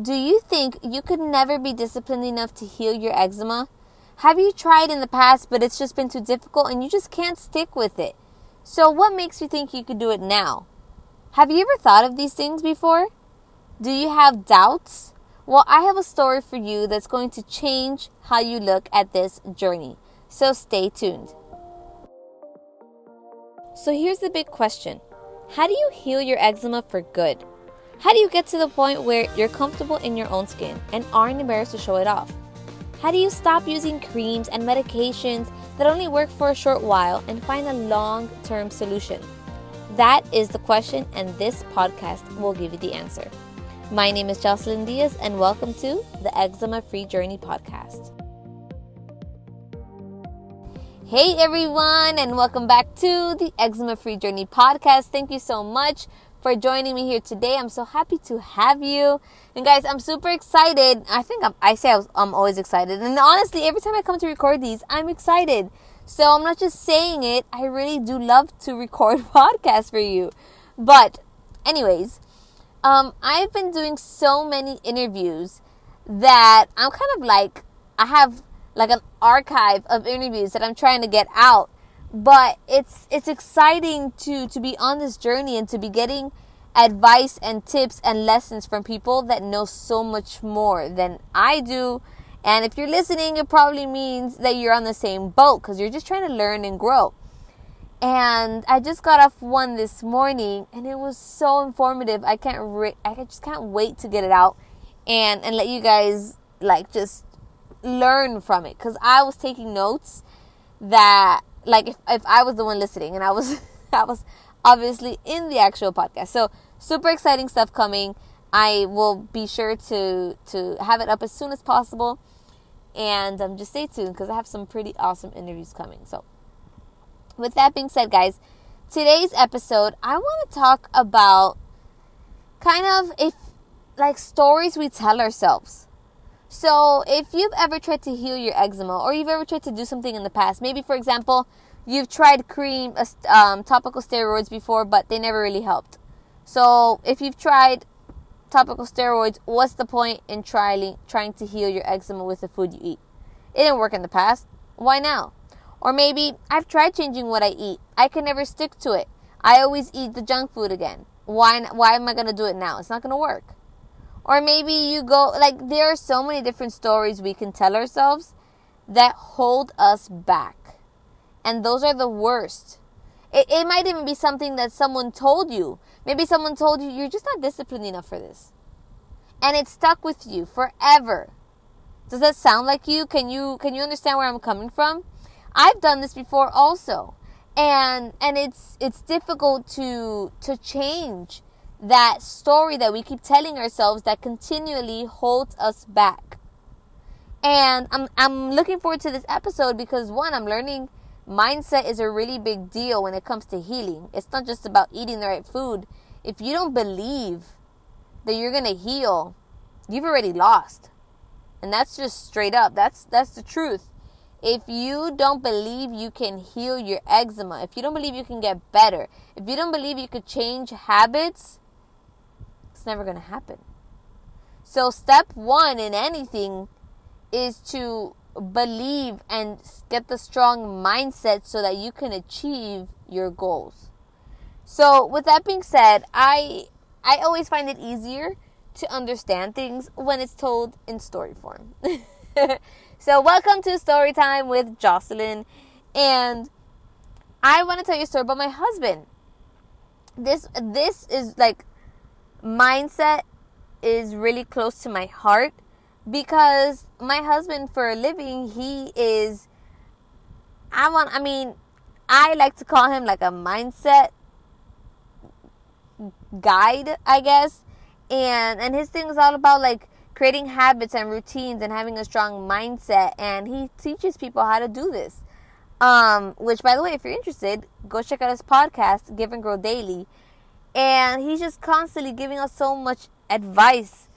Do you think you could never be disciplined enough to heal your eczema? Have you tried in the past, but it's just been too difficult and you just can't stick with it? So, what makes you think you could do it now? Have you ever thought of these things before? Do you have doubts? Well, I have a story for you that's going to change how you look at this journey. So, stay tuned. So, here's the big question How do you heal your eczema for good? How do you get to the point where you're comfortable in your own skin and aren't embarrassed to show it off? How do you stop using creams and medications that only work for a short while and find a long term solution? That is the question, and this podcast will give you the answer. My name is Jocelyn Diaz, and welcome to the Eczema Free Journey podcast. Hey everyone, and welcome back to the Eczema Free Journey podcast. Thank you so much for joining me here today. I'm so happy to have you. And guys, I'm super excited. I think I'm, i say I am always excited. And honestly, every time I come to record these, I'm excited. So I'm not just saying it. I really do love to record podcasts for you. But anyways, um, I've been doing so many interviews that I'm kind of like I have like an archive of interviews that I'm trying to get out. But it's it's exciting to to be on this journey and to be getting advice and tips and lessons from people that know so much more than I do. And if you're listening, it probably means that you're on the same boat because you're just trying to learn and grow. And I just got off one this morning and it was so informative. I can't re- I just can't wait to get it out and and let you guys like just learn from it cuz I was taking notes that like if, if I was the one listening and I was I was obviously in the actual podcast. So super exciting stuff coming. I will be sure to to have it up as soon as possible. And um, just stay tuned because I have some pretty awesome interviews coming. So, with that being said, guys, today's episode, I want to talk about kind of if like stories we tell ourselves. So, if you've ever tried to heal your eczema or you've ever tried to do something in the past, maybe for example, you've tried cream, um, topical steroids before, but they never really helped. So, if you've tried topical steroids, what's the point in trying trying to heal your eczema with the food you eat? It didn't work in the past. Why now? Or maybe I've tried changing what I eat. I can never stick to it. I always eat the junk food again. Why why am I going to do it now? It's not going to work. Or maybe you go like there are so many different stories we can tell ourselves that hold us back. And those are the worst. It, it might even be something that someone told you Maybe someone told you you're just not disciplined enough for this. And it stuck with you forever. Does that sound like you? Can you can you understand where I'm coming from? I've done this before also. And and it's it's difficult to to change that story that we keep telling ourselves that continually holds us back. And I'm I'm looking forward to this episode because one, I'm learning mindset is a really big deal when it comes to healing. It's not just about eating the right food. If you don't believe that you're going to heal, you've already lost. And that's just straight up. That's that's the truth. If you don't believe you can heal your eczema, if you don't believe you can get better, if you don't believe you could change habits, it's never going to happen. So step 1 in anything is to believe and get the strong mindset so that you can achieve your goals. So, with that being said, I I always find it easier to understand things when it's told in story form. so, welcome to story time with Jocelyn and I want to tell you a story about my husband. This this is like mindset is really close to my heart because my husband for a living he is i want i mean i like to call him like a mindset guide i guess. And and his thing is all about like creating habits and routines and having a strong mindset. And he teaches people how to do this. Um which by the way if you're interested go check out his podcast give and grow daily and he's just constantly giving us so much advice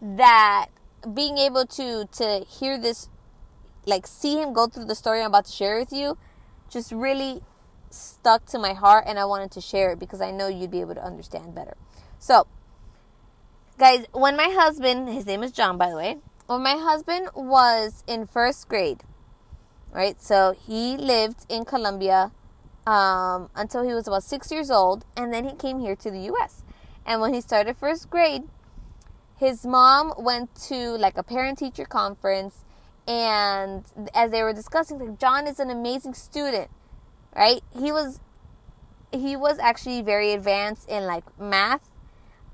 that being able to to hear this like see him go through the story I'm about to share with you just really stuck to my heart and I wanted to share it because I know you'd be able to understand better. So, guys, when my husband, his name is John, by the way, when my husband was in first grade, right? So he lived in Colombia um, until he was about six years old, and then he came here to the U.S. And when he started first grade, his mom went to like a parent teacher conference, and as they were discussing, like John is an amazing student, right? He was he was actually very advanced in like math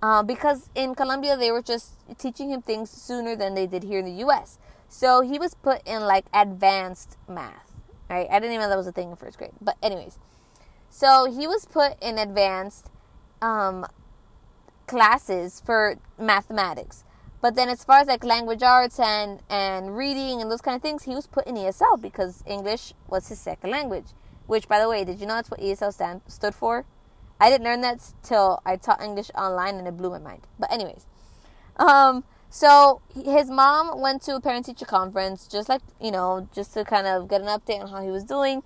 uh, because in Colombia they were just teaching him things sooner than they did here in the U.S. So he was put in like advanced math. Right? I didn't even know that was a thing in first grade. But anyways, so he was put in advanced um, classes for mathematics. But then as far as like language arts and and reading and those kind of things, he was put in ESL because English was his second language. Which, by the way, did you know that's what ESL stand, stood for? I didn't learn that till I taught English online and it blew my mind. But anyways, um, so his mom went to a parent teacher conference, just like you know, just to kind of get an update on how he was doing.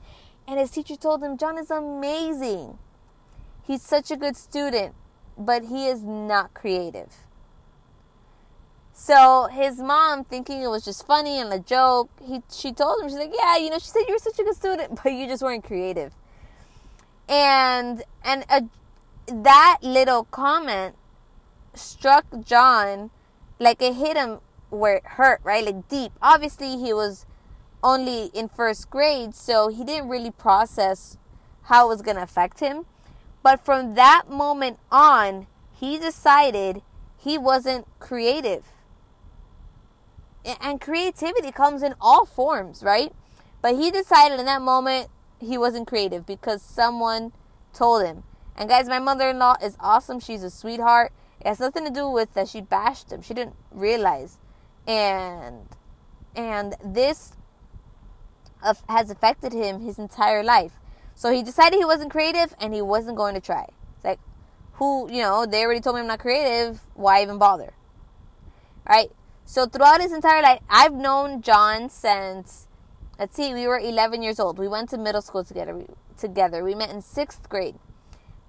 And his teacher told him, John is amazing. He's such a good student, but he is not creative. So his mom, thinking it was just funny and a joke, he she told him, she's like, yeah, you know, she said you were such a good student, but you just weren't creative. And and a, that little comment struck John like it hit him where it hurt, right? Like deep. Obviously, he was only in first grade, so he didn't really process how it was going to affect him. But from that moment on, he decided he wasn't creative. And creativity comes in all forms, right? But he decided in that moment he wasn't creative because someone told him. And guys, my mother in law is awesome. She's a sweetheart. It has nothing to do with that she bashed him. She didn't realize. And and this has affected him his entire life. So he decided he wasn't creative and he wasn't going to try. It's like, who, you know, they already told me I'm not creative. Why even bother? Right? So throughout his entire life, I've known John since, let's see, we were 11 years old. We went to middle school together. We, together. We met in sixth grade.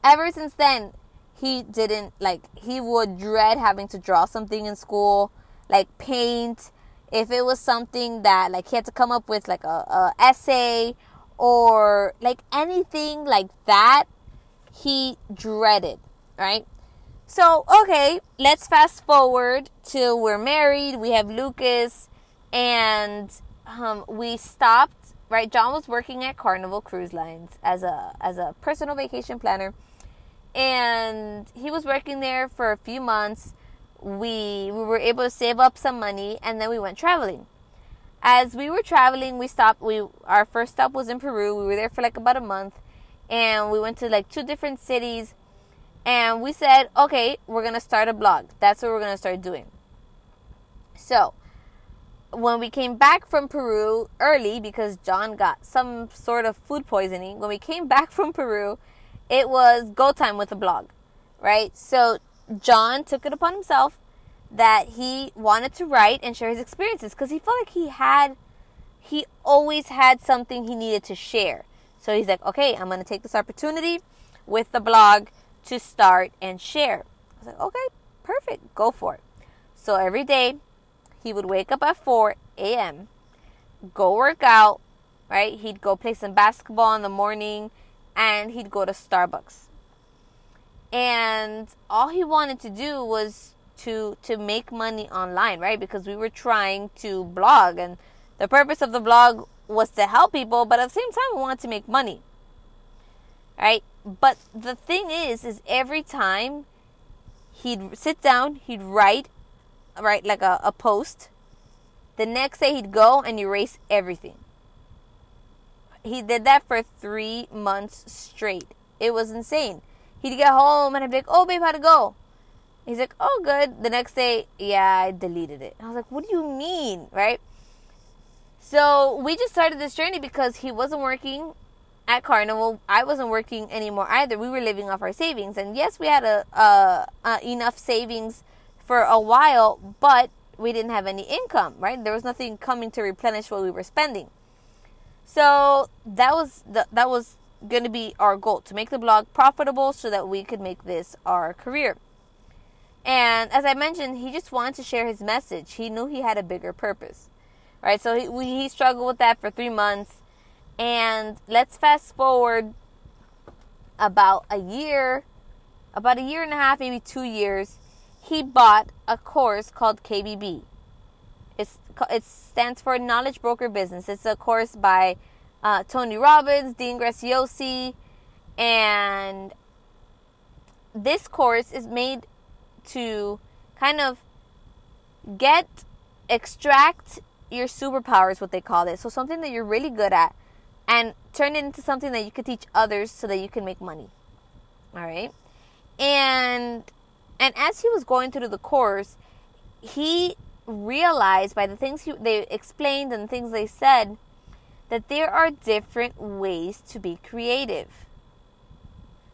Ever since then, he didn't like. He would dread having to draw something in school, like paint. If it was something that like he had to come up with like a, a essay or like anything like that he dreaded right? So okay let's fast forward till we're married we have lucas and um, we stopped right? John was working at carnival cruise lines as a as a personal vacation planner and he was working there for a few months. We we were able to save up some money and then we went traveling. As we were traveling we stopped we our first stop was in peru. We were there for like about a month and we went to like two different cities and we said okay we're gonna start a blog. That's what we're gonna start doing. So when we came back from peru early because john got some sort of food poisoning when we came back from peru it was go time with the blog right so John took it upon himself that he wanted to write and share his experiences because he felt like he had, he always had something he needed to share. So he's like, okay, I'm going to take this opportunity with the blog to start and share. I was like, okay, perfect, go for it. So every day he would wake up at 4 a.m., go work out, right? He'd go play some basketball in the morning, and he'd go to Starbucks. And all he wanted to do was to to make money online right? Because we were trying to blog and the purpose of the blog was to help people but at the same time we wanted to make money right? But the thing is is every time he'd sit down he'd write write like a, a post. The next day he'd go and erase everything he did that for three months straight it was insane He'd get home and I'd be like, oh, babe, how'd it go? He's like, oh, good. The next day, yeah, I deleted it. I was like, what do you mean? Right? So we just started this journey because he wasn't working at Carnival. I wasn't working anymore either. We were living off our savings. And yes, we had a, a, a enough savings for a while, but we didn't have any income, right? There was nothing coming to replenish what we were spending. So that was the, that was going to be our goal to make the blog profitable so that we could make this our career. And as I mentioned, he just wanted to share his message. He knew he had a bigger purpose. Right? So he, he struggled with that for three months. And let's fast forward about a year, about a year and a half, maybe two years. He bought a course called KBB. It stands for Knowledge Broker Business. It's a course by uh, Tony Robbins, Dean Graziosi, and this course is made to kind of get extract your superpowers what they call it. So something that you're really good at and turn it into something that you could teach others so that you can make money. All right? And and as he was going through the course he realized by the things he, they explained and the things they said that there are different ways to be creative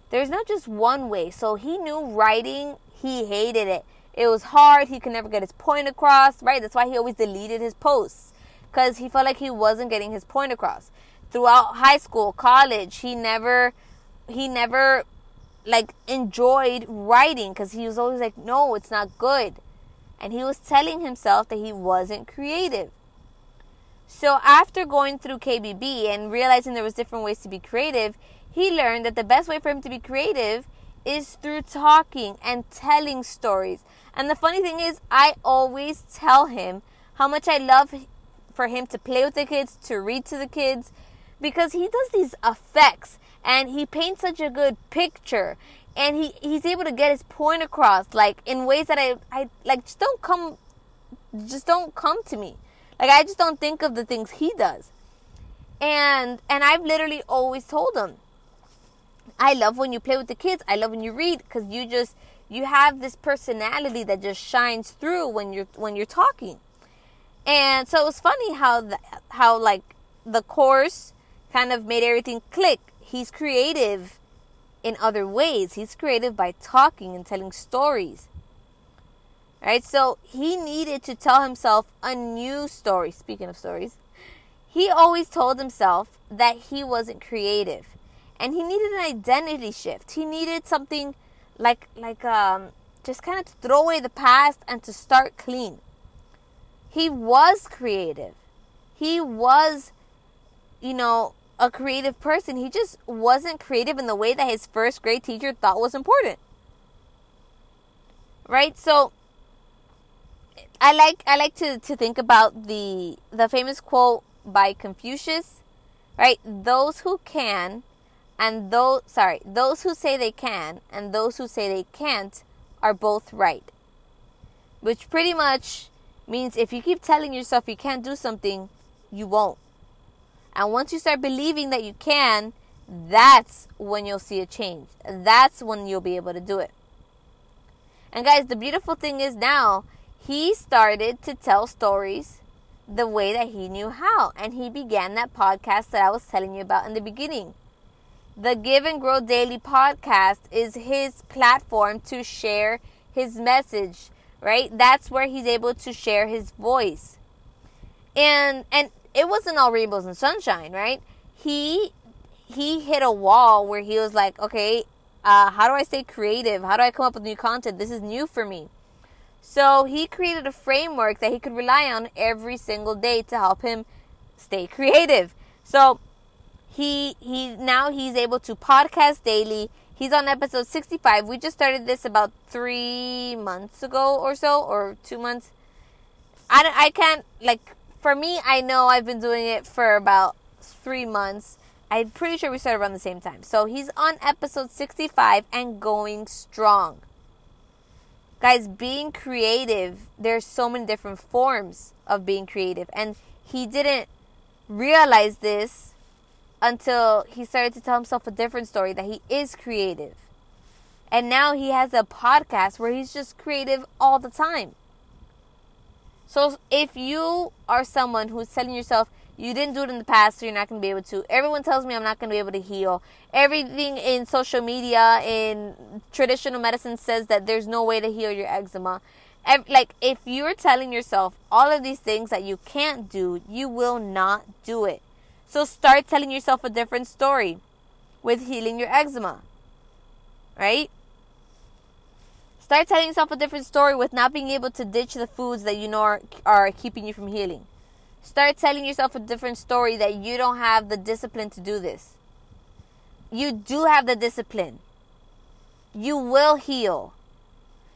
there's not just one way so he knew writing he hated it. It was hard. He could never get his point across, right? That's why he always deleted his posts because he felt like he wasn't getting his point across. Throughout high school, college, he never he never like enjoyed writing because he was always like, "No, it's not good." And he was telling himself that he wasn't creative. So after going through KBB and realizing there was different ways to be creative, he learned that the best way for him to be creative is through talking and telling stories. And the funny thing is, I always tell him how much I love for him to play with the kids, to read to the kids, because he does these effects and he paints such a good picture and he, he's able to get his point across like in ways that I, I like just don't come just don't come to me. Like I just don't think of the things he does. And and I've literally always told him I love when you play with the kids. I love when you read because you just you have this personality that just shines through when you're when you're talking. And so it was funny how the, how like the course kind of made everything click. He's creative in other ways. He's creative by talking and telling stories. Right? So he needed to tell himself a new story. Speaking of stories, he always told himself that he wasn't creative and he needed an identity shift. He needed something like like um just kind of to throw away the past and to start clean. He was creative. He was you know a creative person. He just wasn't creative in the way that his first grade teacher thought was important. Right? So I like I like to, to think about the the famous quote by Confucius, right? Those who can and those sorry those who say they can and those who say they can't are both right which pretty much means if you keep telling yourself you can't do something you won't and once you start believing that you can that's when you'll see a change that's when you'll be able to do it and guys the beautiful thing is now he started to tell stories the way that he knew how and he began that podcast that I was telling you about in the beginning the Give and Grow Daily podcast is his platform to share his message, right? That's where he's able to share his voice. And and it wasn't all rainbows and sunshine, right? He he hit a wall where he was like, okay, uh, how do I stay creative? How do I come up with new content? This is new for me. So he created a framework that he could rely on every single day to help him stay creative. So he he now he's able to podcast daily. He's on episode 65. We just started this about 3 months ago or so or 2 months. I I can't like for me I know I've been doing it for about 3 months. I'm pretty sure we started around the same time. So he's on episode 65 and going strong. Guys, being creative, there's so many different forms of being creative and he didn't realize this until he started to tell himself a different story that he is creative. And now he has a podcast where he's just creative all the time. So if you are someone who's telling yourself you didn't do it in the past, so you're not going to be able to, everyone tells me I'm not going to be able to heal. Everything in social media, in traditional medicine says that there's no way to heal your eczema. Like, if you're telling yourself all of these things that you can't do, you will not do it. So start telling yourself a different story with healing your eczema. Right? Start telling yourself a different story with not being able to ditch the foods that you know are, are keeping you from healing. Start telling yourself a different story that you don't have the discipline to do this. You do have the discipline. You will heal.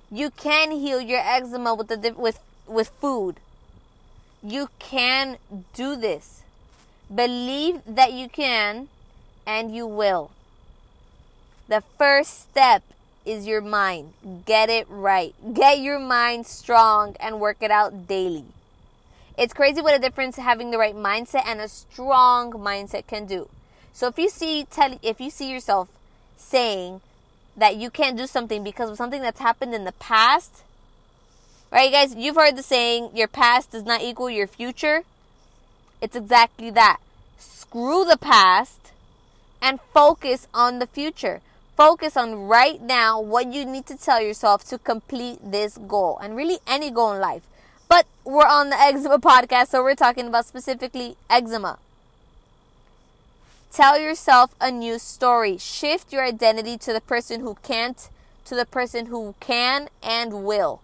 You can heal your eczema with the with with food. You can do this. Believe that you can and you will. The first step is your mind. Get it right. Get your mind strong and work it out daily. It's crazy what a difference having the right mindset and a strong mindset can do. So if you see tell if you see yourself saying that you can't do something because of something that's happened in the past, right guys, you've heard the saying your past does not equal your future. It's exactly that. Screw the past and focus on the future. Focus on right now what you need to tell yourself to complete this goal and really any goal in life. But we're on the eczema podcast, so we're talking about specifically eczema. Tell yourself a new story. Shift your identity to the person who can't to the person who can and will.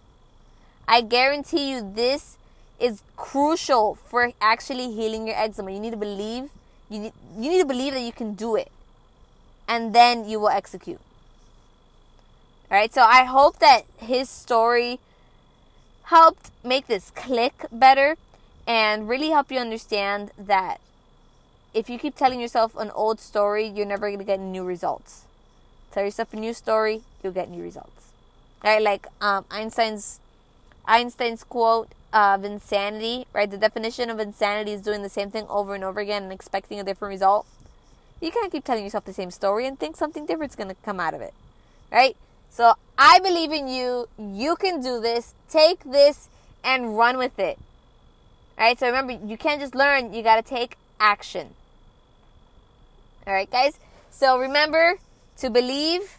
I guarantee you this is crucial for actually healing your eczema. You need to believe you need, you need to believe that you can do it. And then you will execute. All right? So I hope that his story helped make this click better and really help you understand that if you keep telling yourself an old story, you're never going to get new results. Tell yourself a new story, you'll get new results. Right? Like um, Einstein's Einstein's quote of insanity, right? The definition of insanity is doing the same thing over and over again and expecting a different result. You can't keep telling yourself the same story and think something different is going to come out of it. Right? So I believe in you. You can do this. Take this and run with it. All right? So remember, you can't just learn, you got to take action. All right, guys? So remember to believe,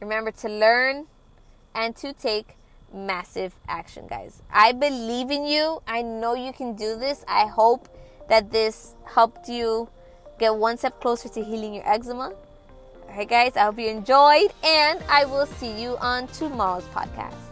remember to learn, and to take massive action, guys. I believe in you. I know you can do this. I hope that this helped you get one step closer to healing your eczema. All right, guys, I hope you enjoyed, and I will see you on tomorrow's podcast.